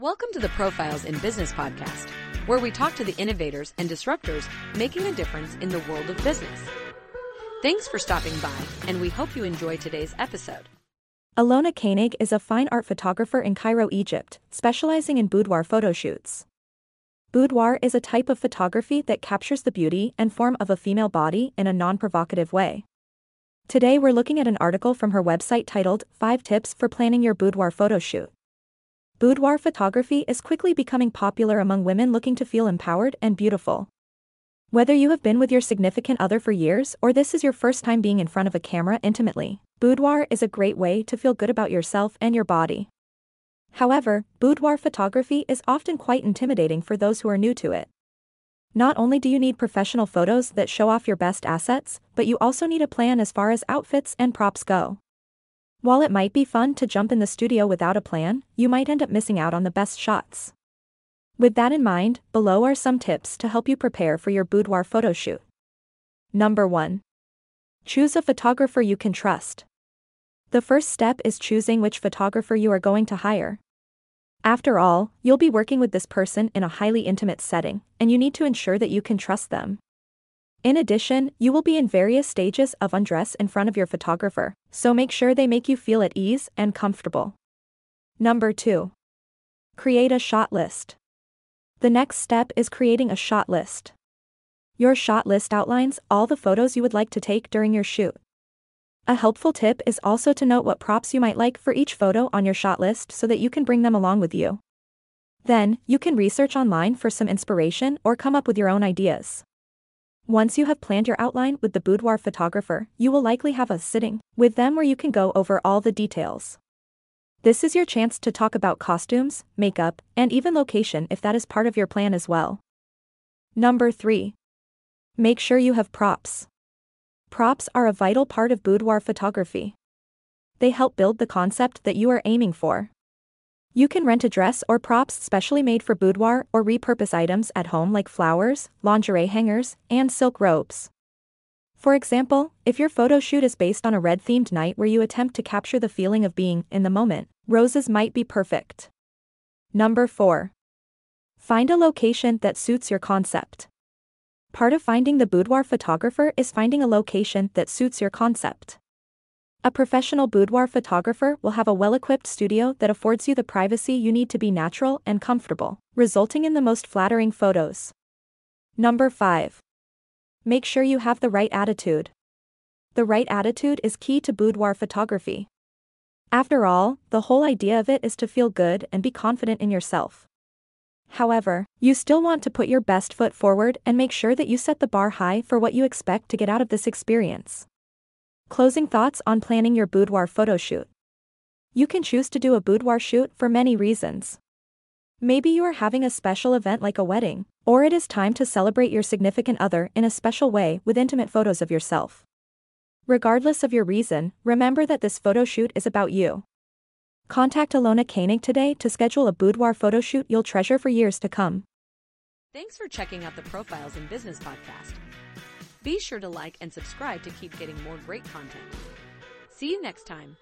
Welcome to the Profiles in Business podcast, where we talk to the innovators and disruptors making a difference in the world of business. Thanks for stopping by, and we hope you enjoy today's episode. Alona Koenig is a fine art photographer in Cairo, Egypt, specializing in boudoir photo shoots. Boudoir is a type of photography that captures the beauty and form of a female body in a non provocative way. Today, we're looking at an article from her website titled 5 Tips for Planning Your Boudoir Photo Shoot. Boudoir photography is quickly becoming popular among women looking to feel empowered and beautiful. Whether you have been with your significant other for years or this is your first time being in front of a camera intimately, boudoir is a great way to feel good about yourself and your body. However, boudoir photography is often quite intimidating for those who are new to it. Not only do you need professional photos that show off your best assets, but you also need a plan as far as outfits and props go. While it might be fun to jump in the studio without a plan, you might end up missing out on the best shots. With that in mind, below are some tips to help you prepare for your boudoir photo shoot. Number 1. Choose a photographer you can trust. The first step is choosing which photographer you are going to hire. After all, you'll be working with this person in a highly intimate setting, and you need to ensure that you can trust them. In addition, you will be in various stages of undress in front of your photographer, so make sure they make you feel at ease and comfortable. Number 2. Create a shot list. The next step is creating a shot list. Your shot list outlines all the photos you would like to take during your shoot. A helpful tip is also to note what props you might like for each photo on your shot list so that you can bring them along with you. Then, you can research online for some inspiration or come up with your own ideas. Once you have planned your outline with the boudoir photographer, you will likely have a sitting with them where you can go over all the details. This is your chance to talk about costumes, makeup, and even location if that is part of your plan as well. Number 3. Make sure you have props. Props are a vital part of boudoir photography. They help build the concept that you are aiming for. You can rent a dress or props specially made for boudoir or repurpose items at home like flowers, lingerie hangers, and silk robes. For example, if your photo shoot is based on a red themed night where you attempt to capture the feeling of being in the moment, roses might be perfect. Number 4. Find a location that suits your concept. Part of finding the boudoir photographer is finding a location that suits your concept. A professional boudoir photographer will have a well-equipped studio that affords you the privacy you need to be natural and comfortable, resulting in the most flattering photos. Number 5. Make sure you have the right attitude. The right attitude is key to boudoir photography. After all, the whole idea of it is to feel good and be confident in yourself. However, you still want to put your best foot forward and make sure that you set the bar high for what you expect to get out of this experience. Closing thoughts on planning your boudoir photo shoot. You can choose to do a boudoir shoot for many reasons. Maybe you are having a special event like a wedding, or it is time to celebrate your significant other in a special way with intimate photos of yourself. Regardless of your reason, remember that this photo shoot is about you. Contact Alona Koenig today to schedule a boudoir photo shoot you'll treasure for years to come. Thanks for checking out the Profiles in Business podcast. Be sure to like and subscribe to keep getting more great content. See you next time.